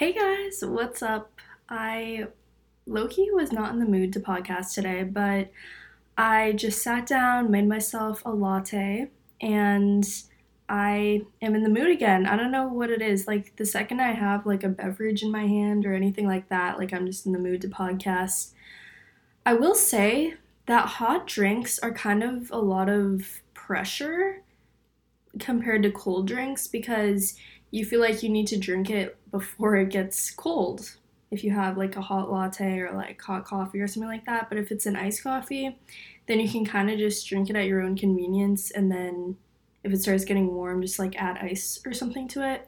Hey guys, what's up? I Loki was not in the mood to podcast today, but I just sat down, made myself a latte, and I am in the mood again. I don't know what it is. Like the second I have like a beverage in my hand or anything like that, like I'm just in the mood to podcast. I will say that hot drinks are kind of a lot of pressure compared to cold drinks because you feel like you need to drink it before it gets cold if you have like a hot latte or like hot coffee or something like that. But if it's an iced coffee, then you can kind of just drink it at your own convenience. And then if it starts getting warm, just like add ice or something to it.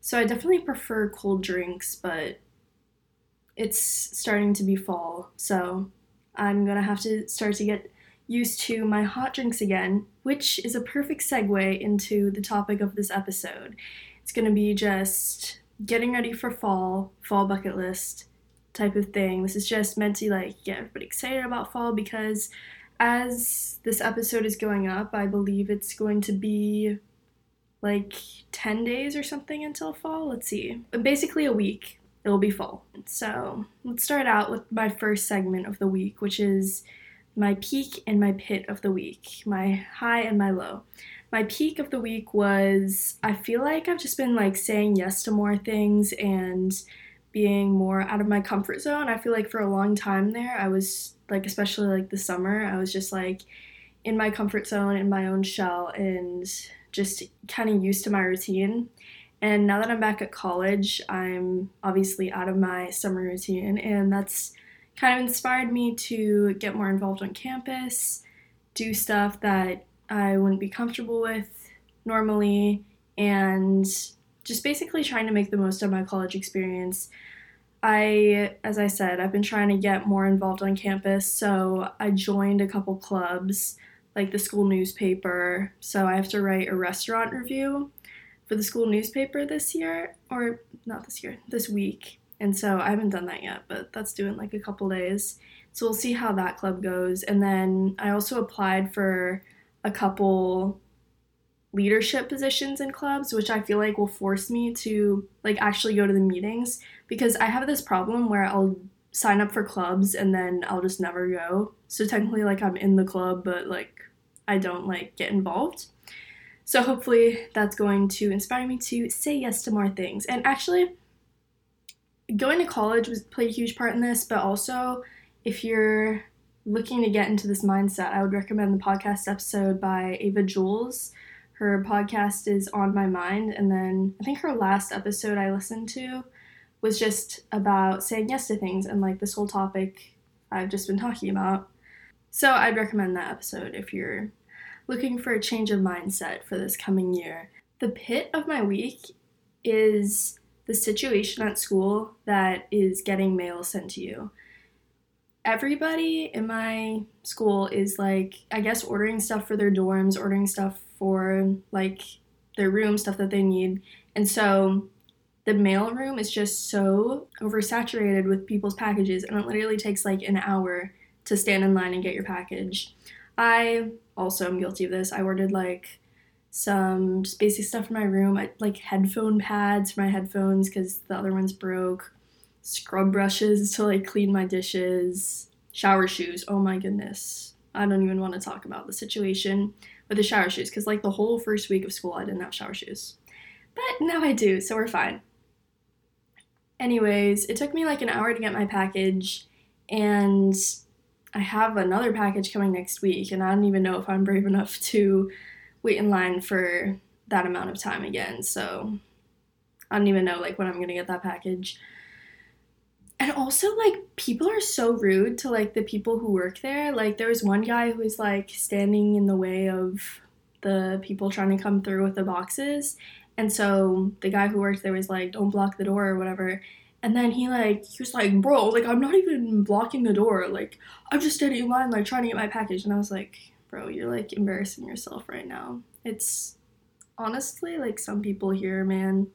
So I definitely prefer cold drinks, but it's starting to be fall. So I'm gonna have to start to get used to my hot drinks again, which is a perfect segue into the topic of this episode. It's gonna be just getting ready for fall, fall bucket list type of thing. This is just meant to like get everybody excited about fall because as this episode is going up, I believe it's going to be like 10 days or something until fall. Let's see. Basically a week. It'll be fall. So, let's start out with my first segment of the week, which is my peak and my pit of the week, my high and my low my peak of the week was I feel like I've just been like saying yes to more things and being more out of my comfort zone. I feel like for a long time there, I was like, especially like the summer, I was just like in my comfort zone, in my own shell, and just kind of used to my routine. And now that I'm back at college, I'm obviously out of my summer routine, and that's kind of inspired me to get more involved on campus, do stuff that I wouldn't be comfortable with normally, and just basically trying to make the most of my college experience. I, as I said, I've been trying to get more involved on campus, so I joined a couple clubs, like the school newspaper. So I have to write a restaurant review for the school newspaper this year, or not this year, this week. And so I haven't done that yet, but that's due in like a couple days. So we'll see how that club goes. And then I also applied for a couple leadership positions in clubs, which I feel like will force me to like actually go to the meetings because I have this problem where I'll sign up for clubs and then I'll just never go. So technically like I'm in the club but like I don't like get involved. So hopefully that's going to inspire me to say yes to more things. And actually going to college was played a huge part in this, but also if you're looking to get into this mindset, I would recommend the podcast episode by Ava Jules. Her podcast is On My Mind. And then I think her last episode I listened to was just about saying yes to things and like this whole topic I've just been talking about. So I'd recommend that episode if you're looking for a change of mindset for this coming year. The pit of my week is the situation at school that is getting mail sent to you everybody in my school is like I guess ordering stuff for their dorms, ordering stuff for like their room, stuff that they need. And so the mail room is just so oversaturated with people's packages and it literally takes like an hour to stand in line and get your package. I also am guilty of this. I ordered like some basic stuff for my room, I, like headphone pads for my headphones because the other ones broke scrub brushes to like clean my dishes, shower shoes. Oh my goodness. I don't even want to talk about the situation with the shower shoes because like the whole first week of school I didn't have shower shoes. But now I do, so we're fine. Anyways, it took me like an hour to get my package and I have another package coming next week and I don't even know if I'm brave enough to wait in line for that amount of time again. So I don't even know like when I'm going to get that package and also like people are so rude to like the people who work there. Like there was one guy who was like standing in the way of the people trying to come through with the boxes. And so the guy who worked there was like don't block the door or whatever. And then he like he was like bro like i'm not even blocking the door. Like i'm just standing in line like trying to get my package. And i was like bro you're like embarrassing yourself right now. It's honestly like some people here man.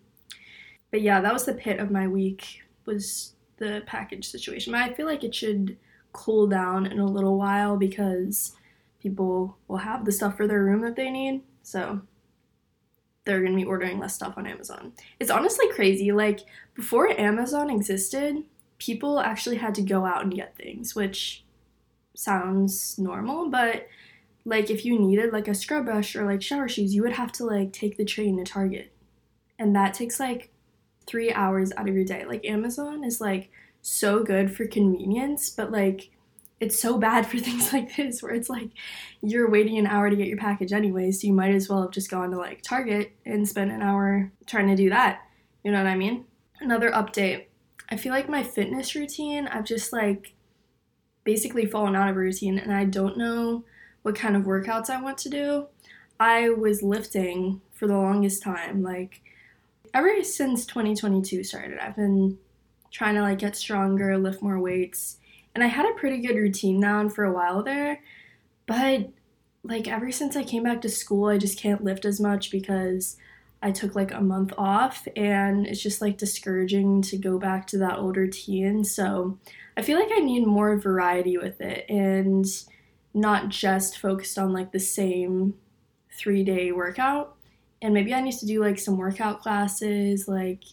But yeah that was the pit of my week was the package situation. But I feel like it should cool down in a little while because people will have the stuff for their room that they need. So they're gonna be ordering less stuff on Amazon. It's honestly crazy. Like, before Amazon existed, people actually had to go out and get things, which sounds normal, but like if you needed like a scrub brush or like shower shoes, you would have to like take the train to Target. And that takes like three hours out of your day. Like Amazon is like so good for convenience, but like it's so bad for things like this where it's like you're waiting an hour to get your package anyway, so you might as well have just gone to like Target and spent an hour trying to do that. You know what I mean? Another update. I feel like my fitness routine, I've just like basically fallen out of a routine and I don't know what kind of workouts I want to do. I was lifting for the longest time, like ever since 2022 started. I've been trying to like get stronger, lift more weights, and I had a pretty good routine down for a while there, but like ever since I came back to school, I just can't lift as much because I took like a month off and it's just like discouraging to go back to that old routine. So I feel like I need more variety with it and not just focused on like the same three day workout. And maybe I need to do like some workout classes, like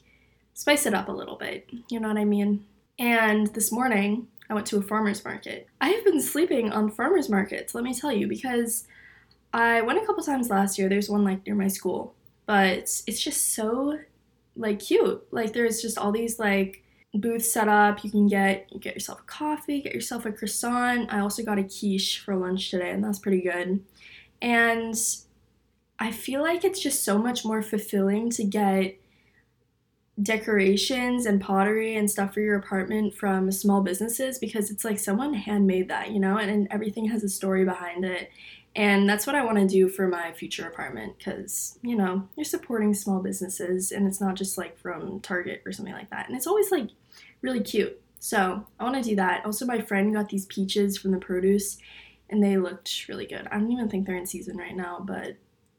spice it up a little bit. You know what I mean? And this morning, I went to a farmer's market. I have been sleeping on farmer's markets, let me tell you, because I went a couple times last year. There's one like near my school, but it's just so like cute. Like there's just all these like booths set up. You can get you get yourself a coffee, get yourself a croissant. I also got a quiche for lunch today, and that's pretty good. And I feel like it's just so much more fulfilling to get decorations and pottery and stuff for your apartment from small businesses because it's like someone handmade that, you know, and, and everything has a story behind it. And that's what I want to do for my future apartment because, you know, you're supporting small businesses and it's not just like from Target or something like that. And it's always like really cute. So I want to do that. Also, my friend got these peaches from the produce and they looked really good. I don't even think they're in season right now, but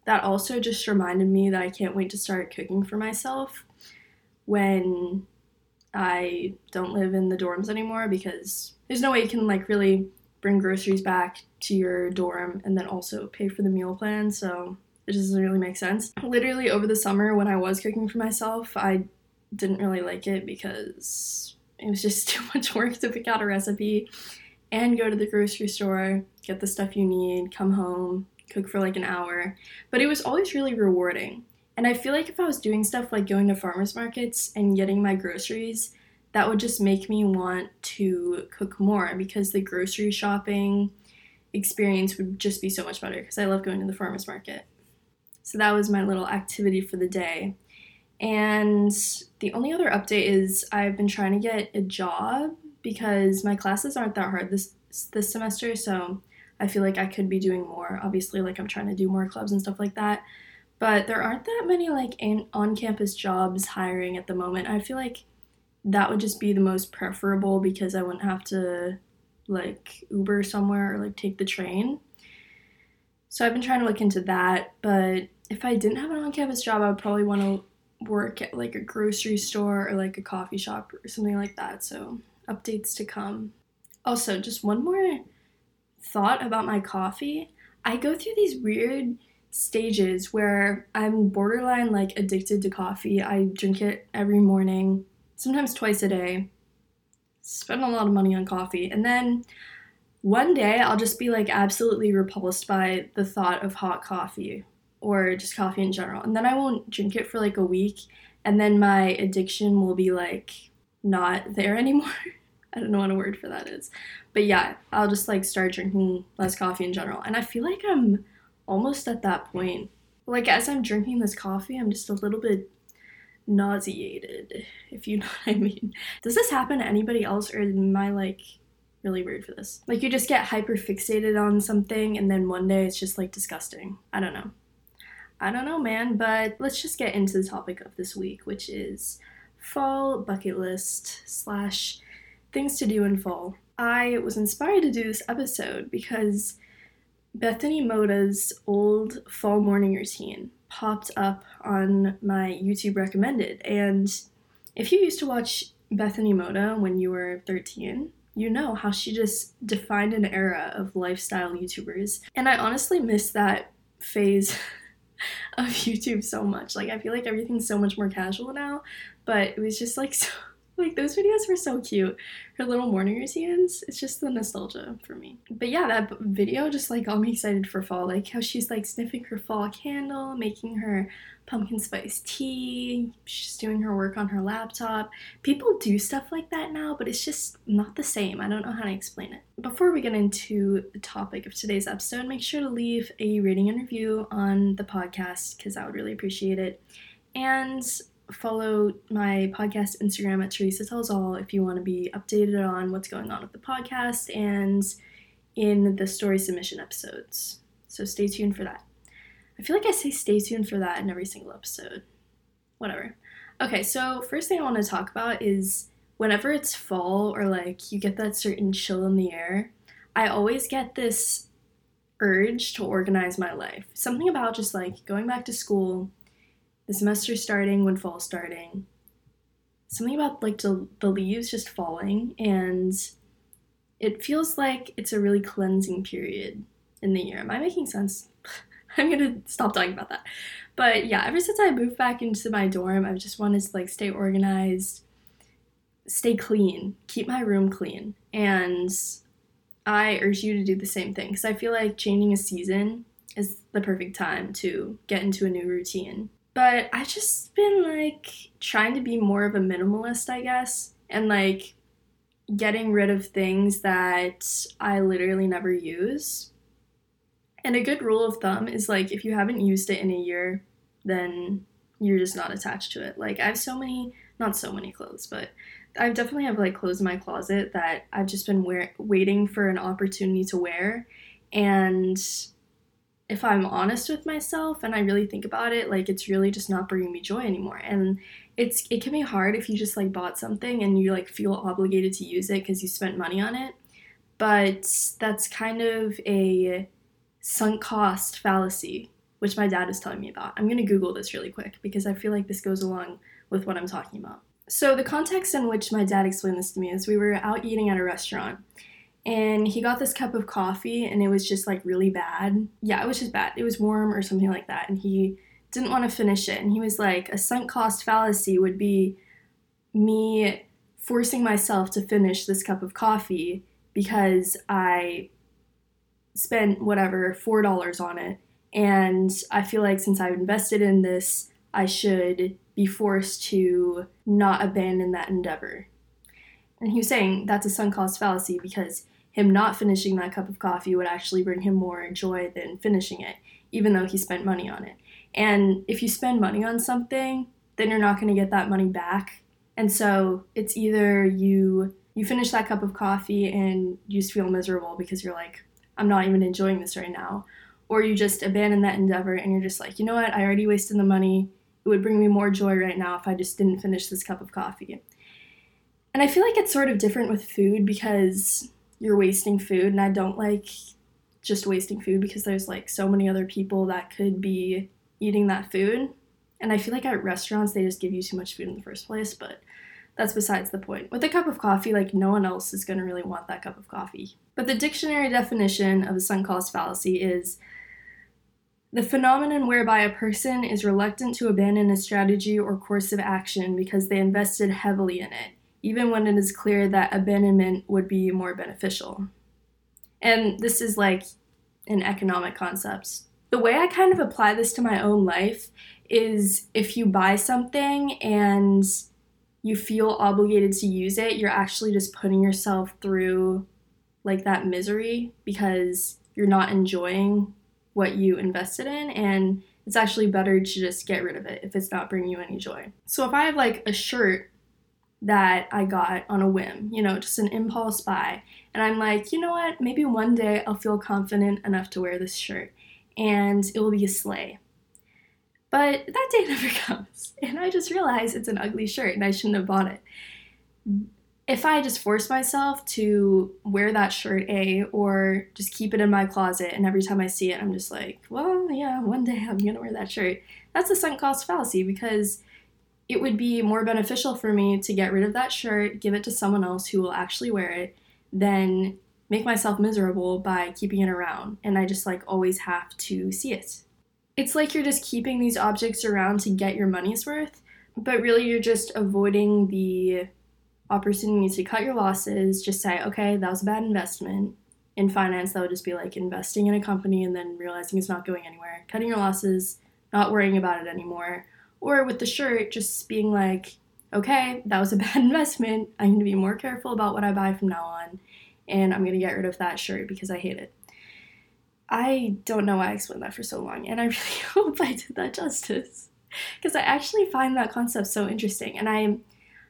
that also just reminded me that I can't wait to start cooking for myself when I don't live in the dorms anymore because there's no way you can like really bring groceries back to your dorm and then also pay for the meal plan. So it doesn't really make sense. Literally over the summer when I was cooking for myself, I didn't really like it because it was just too much work to pick out a recipe and go to the grocery store, get the stuff you need, come home, cook for like an hour. But it was always really rewarding. And I feel like if I was doing stuff like going to farmers markets and getting my groceries, that would just make me want to cook more because the grocery shopping experience would just be so much better because I love going to the farmers market. So that was my little activity for the day. And the only other update is I've been trying to get a job because my classes aren't that hard this this semester, so I feel like I could be doing more. Obviously, like I'm trying to do more clubs and stuff like that but there aren't that many like on campus jobs hiring at the moment. I feel like that would just be the most preferable because I wouldn't have to like Uber somewhere or like take the train. So I've been trying to look into that, but if I didn't have an on campus job, I would probably want to work at like a grocery store or like a coffee shop or something like that. So updates to come. Also, just one more thought about my coffee. I go through these weird stages where I'm borderline like addicted to coffee. I drink it every morning, sometimes twice a day. Spend a lot of money on coffee. And then one day I'll just be like absolutely repulsed by the thought of hot coffee or just coffee in general. And then I won't drink it for like a week and then my addiction will be like not there anymore. I don't know what a word for that is. But yeah, I'll just like start drinking less coffee in general. And I feel like I'm almost at that point. Like, as I'm drinking this coffee, I'm just a little bit nauseated, if you know what I mean. Does this happen to anybody else, or am I like really weird for this? Like, you just get hyper fixated on something, and then one day it's just like disgusting. I don't know. I don't know, man, but let's just get into the topic of this week, which is fall bucket list slash things to do in fall. I was inspired to do this episode because Bethany Mota's old fall morning routine popped up on my YouTube recommended. And if you used to watch Bethany Mota when you were 13, you know how she just defined an era of lifestyle YouTubers. And I honestly miss that phase of YouTube so much. Like I feel like everything's so much more casual now, but it was just like so like those videos were so cute. Her little morning routines, it's just the nostalgia for me. But yeah, that video just like got me excited for fall. Like how she's like sniffing her fall candle, making her pumpkin spice tea, she's doing her work on her laptop. People do stuff like that now, but it's just not the same. I don't know how to explain it. Before we get into the topic of today's episode, make sure to leave a rating and review on the podcast because I would really appreciate it. And follow my podcast Instagram at Teresa Tells All if you want to be updated on what's going on with the podcast and in the story submission episodes. So stay tuned for that. I feel like I say stay tuned for that in every single episode. Whatever. Okay, so first thing I want to talk about is whenever it's fall or like you get that certain chill in the air, I always get this urge to organize my life. Something about just like going back to school, the semester starting when fall starting. Something about like the, the leaves just falling and it feels like it's a really cleansing period in the year. Am I making sense? I'm gonna stop talking about that. But yeah, ever since I moved back into my dorm, I've just wanted to like stay organized, stay clean, keep my room clean. And I urge you to do the same thing because I feel like changing a season is the perfect time to get into a new routine. But I've just been like trying to be more of a minimalist, I guess, and like getting rid of things that I literally never use. And a good rule of thumb is like if you haven't used it in a year, then you're just not attached to it. Like I have so many, not so many clothes, but I definitely have like clothes in my closet that I've just been wear- waiting for an opportunity to wear and if I'm honest with myself and I really think about it, like it's really just not bringing me joy anymore. And it's it can be hard if you just like bought something and you like feel obligated to use it because you spent money on it. But that's kind of a sunk cost fallacy, which my dad is telling me about. I'm gonna Google this really quick because I feel like this goes along with what I'm talking about. So the context in which my dad explained this to me is we were out eating at a restaurant and he got this cup of coffee and it was just like really bad. Yeah, it was just bad. It was warm or something like that. And he didn't want to finish it. And he was like, a sunk cost fallacy would be me forcing myself to finish this cup of coffee because I spent whatever, $4 on it. And I feel like since I've invested in this, I should be forced to not abandon that endeavor. And he was saying that's a sunk cost fallacy because him not finishing that cup of coffee would actually bring him more joy than finishing it, even though he spent money on it. And if you spend money on something, then you're not going to get that money back. And so it's either you you finish that cup of coffee and you just feel miserable because you're like, I'm not even enjoying this right now, or you just abandon that endeavor and you're just like, you know what, I already wasted the money. It would bring me more joy right now if I just didn't finish this cup of coffee. And I feel like it's sort of different with food because you're wasting food, and I don't like just wasting food because there's like so many other people that could be eating that food. And I feel like at restaurants they just give you too much food in the first place, but that's besides the point. With a cup of coffee, like no one else is going to really want that cup of coffee. But the dictionary definition of a sunk cost fallacy is the phenomenon whereby a person is reluctant to abandon a strategy or course of action because they invested heavily in it, even when it is clear that abandonment would be more beneficial. And this is like an economic concept. The way I kind of apply this to my own life is if you buy something and you feel obligated to use it, you're actually just putting yourself through like that misery because you're not enjoying what you invested in and it's actually better to just get rid of it if it's not bringing you any joy. So if I have like a shirt that I got on a whim, you know, just an impulse buy. And I'm like, you know what? Maybe one day I'll feel confident enough to wear this shirt and it will be a sleigh. But that day never comes. And I just realize it's an ugly shirt and I shouldn't have bought it. If I just force myself to wear that shirt, A, or just keep it in my closet and every time I see it, I'm just like, well, yeah, one day I'm gonna wear that shirt. That's a sunk cost fallacy because it would be more beneficial for me to get rid of that shirt, give it to someone else who will actually wear it, than make myself miserable by keeping it around. And I just like always have to see it. It's like you're just keeping these objects around to get your money's worth, but really you're just avoiding the opportunity to cut your losses. Just say, okay, that was a bad investment. In finance, that would just be like investing in a company and then realizing it's not going anywhere, cutting your losses, not worrying about it anymore. Or with the shirt, just being like, okay, that was a bad investment. I'm going to be more careful about what I buy from now on, and I'm going to get rid of that shirt because I hate it. I don't know why I explained that for so long, and I really hope I did that justice because I actually find that concept so interesting, and I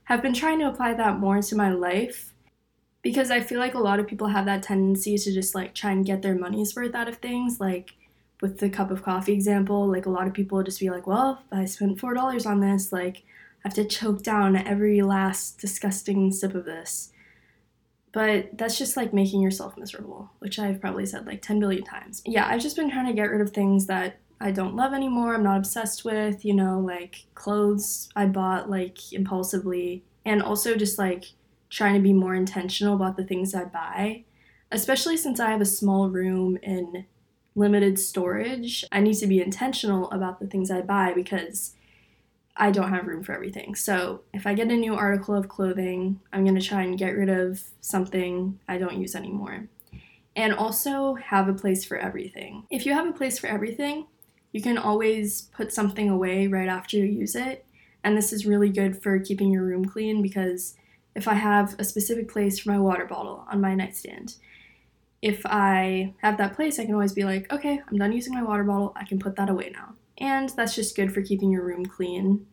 have been trying to apply that more into my life because I feel like a lot of people have that tendency to just like try and get their money's worth out of things, like with the cup of coffee example, like a lot of people just be like, well, I spent four dollars on this, like I have to choke down every last disgusting sip of this. But that's just like making yourself miserable, which I've probably said like 10 billion times. Yeah, I've just been trying to get rid of things that I don't love anymore, I'm not obsessed with, you know, like clothes I bought like impulsively, and also just like trying to be more intentional about the things I buy, especially since I have a small room and limited storage. I need to be intentional about the things I buy because I don't have room for everything. So if I get a new article of clothing, I'm going to try and get rid of something I don't use anymore. And also have a place for everything. If you have a place for everything, you can always put something away right after you use it. And this is really good for keeping your room clean because if I have a specific place for my water bottle on my nightstand, if I have that place, I can always be like, okay, I'm done using my water bottle, I can put that away now and that's just good for keeping your room clean.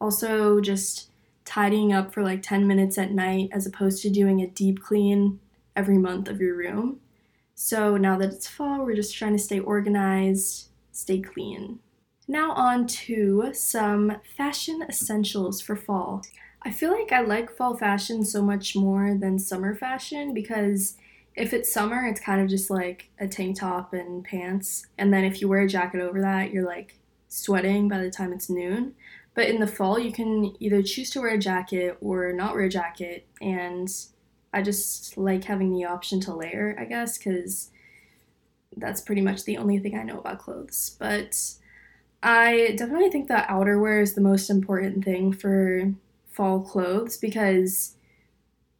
Also, just tidying up for like 10 minutes at night as opposed to doing a deep clean every month of your room. So now that it's fall, we're just trying to stay organized, stay clean. Now, on to some fashion essentials for fall. I feel like I like fall fashion so much more than summer fashion because if it's summer, it's kind of just like a tank top and pants. And then if you wear a jacket over that, you're like sweating by the time it's noon. But in the fall, you can either choose to wear a jacket or not wear a jacket. And I just like having the option to layer, I guess, because that's pretty much the only thing I know about clothes. But I definitely think that outerwear is the most important thing for fall clothes because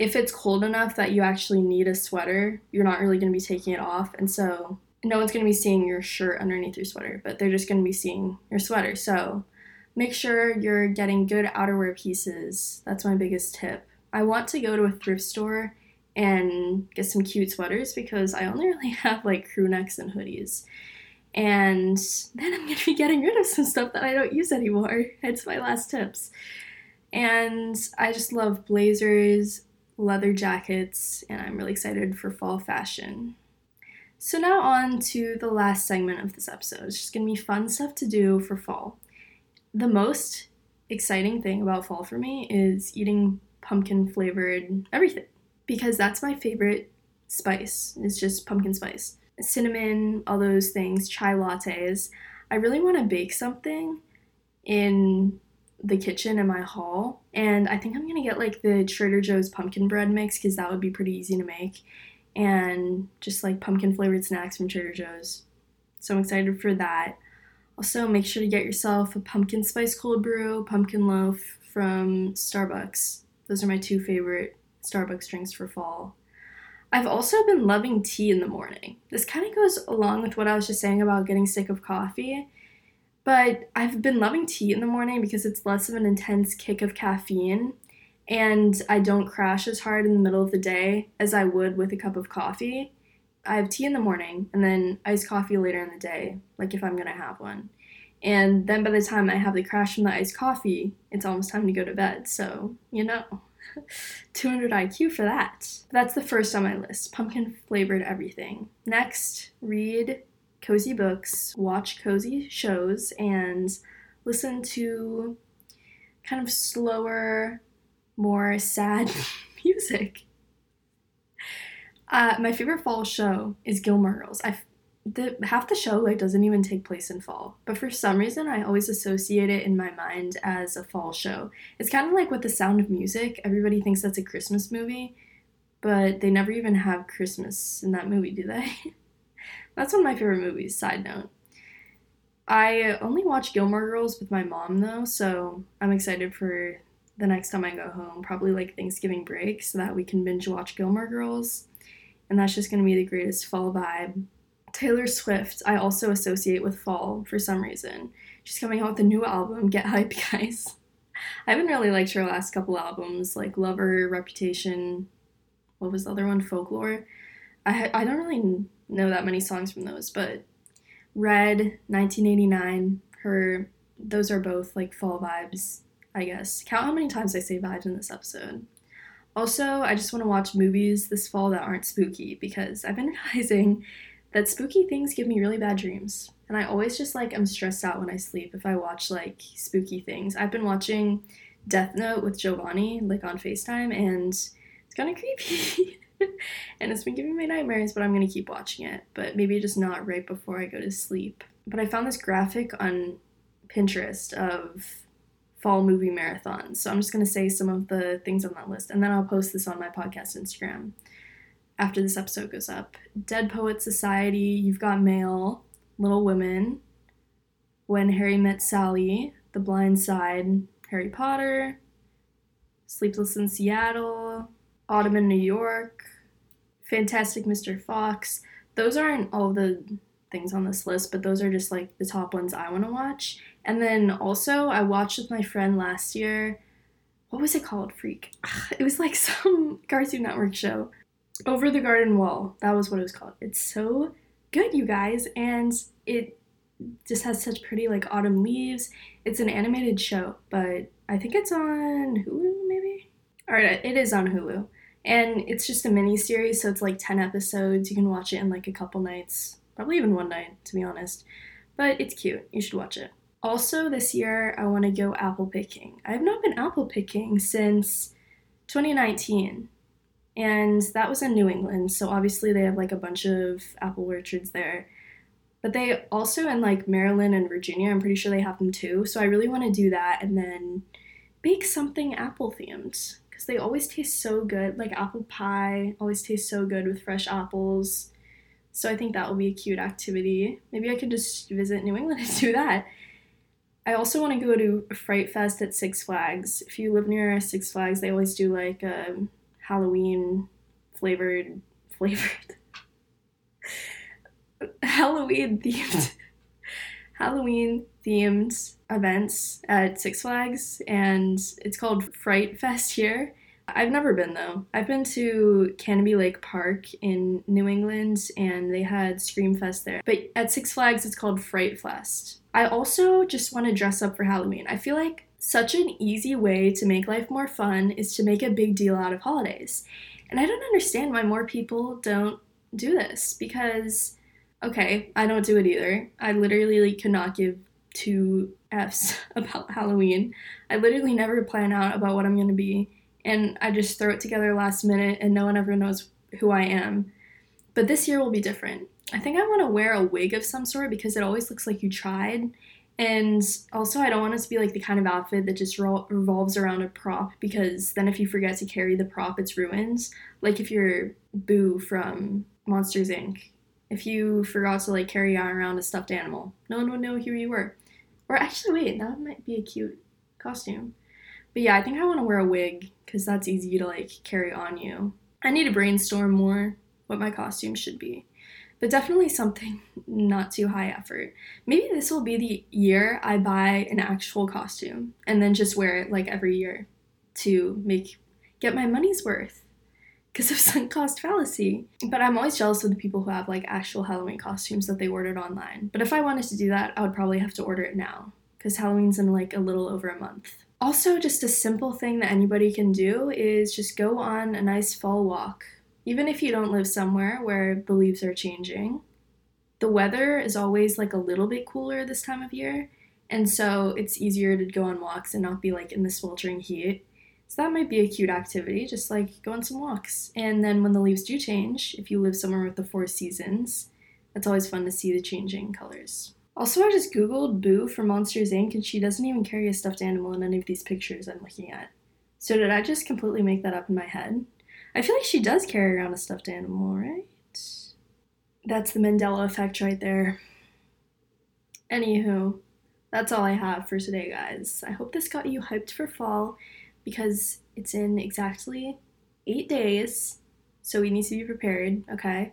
if it's cold enough that you actually need a sweater, you're not really going to be taking it off. And so no one's going to be seeing your shirt underneath your sweater, but they're just going to be seeing your sweater. So make sure you're getting good outerwear pieces. That's my biggest tip. I want to go to a thrift store and get some cute sweaters because I only really have like crew necks and hoodies. And then I'm going to be getting rid of some stuff that I don't use anymore. It's my last tips. And I just love blazers, leather jackets, and I'm really excited for fall fashion. So, now on to the last segment of this episode. It's just gonna be fun stuff to do for fall. The most exciting thing about fall for me is eating pumpkin flavored everything because that's my favorite spice. It's just pumpkin spice. Cinnamon, all those things, chai lattes. I really want to bake something in the kitchen in my hall, and I think I'm gonna get like the Trader Joe's pumpkin bread mix because that would be pretty easy to make and just like pumpkin flavored snacks from Trader Joe's. So I'm excited for that. Also, make sure to get yourself a pumpkin spice cold brew, pumpkin loaf from Starbucks. Those are my two favorite Starbucks drinks for fall. I've also been loving tea in the morning. This kind of goes along with what I was just saying about getting sick of coffee. But I've been loving tea in the morning because it's less of an intense kick of caffeine and I don't crash as hard in the middle of the day as I would with a cup of coffee. I have tea in the morning and then iced coffee later in the day, like if I'm gonna have one. And then by the time I have the crash from the iced coffee, it's almost time to go to bed. So, you know, 200 IQ for that. That's the first on my list pumpkin flavored everything. Next, read cozy books, watch cozy shows, and listen to kind of slower, more sad music. Uh, my favorite fall show is Gilmore Girls. I the half the show like doesn't even take place in fall, but for some reason I always associate it in my mind as a fall show. It's kind of like with The Sound of Music. Everybody thinks that's a Christmas movie, but they never even have Christmas in that movie, do they? that's one of my favorite movies. Side note. I only watch Gilmore Girls with my mom though, so I'm excited for the next time I go home, probably like Thanksgiving break, so that we can binge watch Gilmore Girls. And that's just gonna be the greatest fall vibe. Taylor Swift, I also associate with fall for some reason. She's coming out with a new album, Get Hype, guys. I haven't really liked her last couple albums, like Lover, Reputation, what was the other one? Folklore. I, I don't really know that many songs from those, but Red, 1989, her, those are both like fall vibes, I guess. Count how many times I say vibes in this episode. Also, I just want to watch movies this fall that aren't spooky because I've been realizing that spooky things give me really bad dreams. And I always just like I'm stressed out when I sleep if I watch like spooky things. I've been watching Death Note with Giovanni like on FaceTime and it's kind of creepy. and it's been giving me nightmares, but I'm gonna keep watching it. But maybe just not right before I go to sleep. But I found this graphic on Pinterest of fall movie marathons. So I'm just gonna say some of the things on that list, and then I'll post this on my podcast Instagram after this episode goes up. Dead Poet Society, You've Got Mail, Little Women, When Harry Met Sally, The Blind Side, Harry Potter, Sleepless in Seattle, Autumn in New York, Fantastic Mr. Fox. Those aren't all the things on this list, but those are just like the top ones I want to watch. And then also, I watched with my friend last year. What was it called? Freak. It was like some Cartoon Network show. Over the Garden Wall. That was what it was called. It's so good, you guys. And it just has such pretty, like, autumn leaves. It's an animated show, but I think it's on Hulu, maybe? Alright, it is on Hulu. And it's just a mini series, so it's like 10 episodes. You can watch it in like a couple nights, probably even one night, to be honest. But it's cute. You should watch it. Also, this year, I want to go apple picking. I have not been apple picking since 2019, and that was in New England, so obviously they have like a bunch of apple orchards there. But they also in like Maryland and Virginia, I'm pretty sure they have them too. So I really want to do that and then bake something apple themed because they always taste so good. Like apple pie always tastes so good with fresh apples. So I think that will be a cute activity. Maybe I could just visit New England and do that. I also want to go to Fright Fest at Six Flags. If you live near Six Flags, they always do like a Halloween flavored flavored Halloween themed Halloween themed events at Six Flags, and it's called Fright Fest here. I've never been though. I've been to Canobie Lake Park in New England, and they had Scream Fest there. But at Six Flags, it's called Fright Fest. I also just want to dress up for Halloween. I feel like such an easy way to make life more fun is to make a big deal out of holidays. And I don't understand why more people don't do this because okay, I don't do it either. I literally like, could not give two F's about Halloween. I literally never plan out about what I'm gonna be, and I just throw it together last minute, and no one ever knows who I am. But this year will be different. I think I want to wear a wig of some sort because it always looks like you tried. And also, I don't want it to be like the kind of outfit that just revolves around a prop because then if you forget to carry the prop, it's ruined. Like if you're Boo from Monsters Inc., if you forgot to like carry on around a stuffed animal, no one would know who you were. Or actually, wait, that might be a cute costume. But yeah, I think I want to wear a wig because that's easy to like carry on you. I need to brainstorm more what my costume should be. But definitely something not too high effort. Maybe this will be the year I buy an actual costume and then just wear it like every year to make get my money's worth because of sunk cost fallacy. But I'm always jealous of the people who have like actual Halloween costumes that they ordered online. But if I wanted to do that, I would probably have to order it now because Halloween's in like a little over a month. Also, just a simple thing that anybody can do is just go on a nice fall walk. Even if you don't live somewhere where the leaves are changing, the weather is always like a little bit cooler this time of year, and so it's easier to go on walks and not be like in the sweltering heat. So that might be a cute activity, just like go on some walks. And then when the leaves do change, if you live somewhere with the four seasons, it's always fun to see the changing colors. Also, I just googled Boo from Monsters Inc., and she doesn't even carry a stuffed animal in any of these pictures I'm looking at. So, did I just completely make that up in my head? I feel like she does carry around a stuffed animal, right? That's the Mandela effect right there. Anywho, that's all I have for today, guys. I hope this got you hyped for fall because it's in exactly eight days, so we need to be prepared, okay?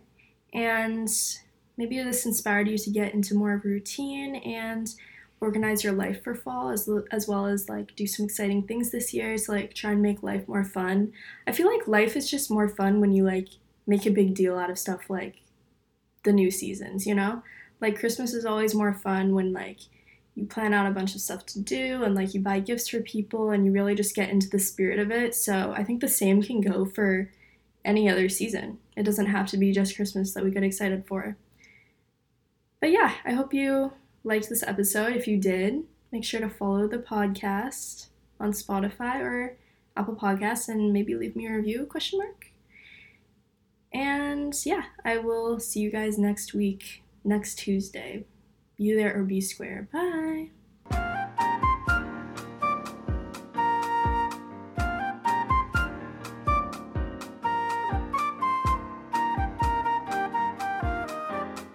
And maybe this inspired you to get into more of a routine and organize your life for fall as, as well as like do some exciting things this year to like try and make life more fun. I feel like life is just more fun when you like make a big deal out of stuff like the new seasons, you know? Like Christmas is always more fun when like you plan out a bunch of stuff to do and like you buy gifts for people and you really just get into the spirit of it. So I think the same can go for any other season. It doesn't have to be just Christmas that we get excited for. But yeah, I hope you liked this episode. If you did, make sure to follow the podcast on Spotify or Apple Podcasts and maybe leave me a review question mark. And yeah, I will see you guys next week, next Tuesday. Be there or be square. Bye.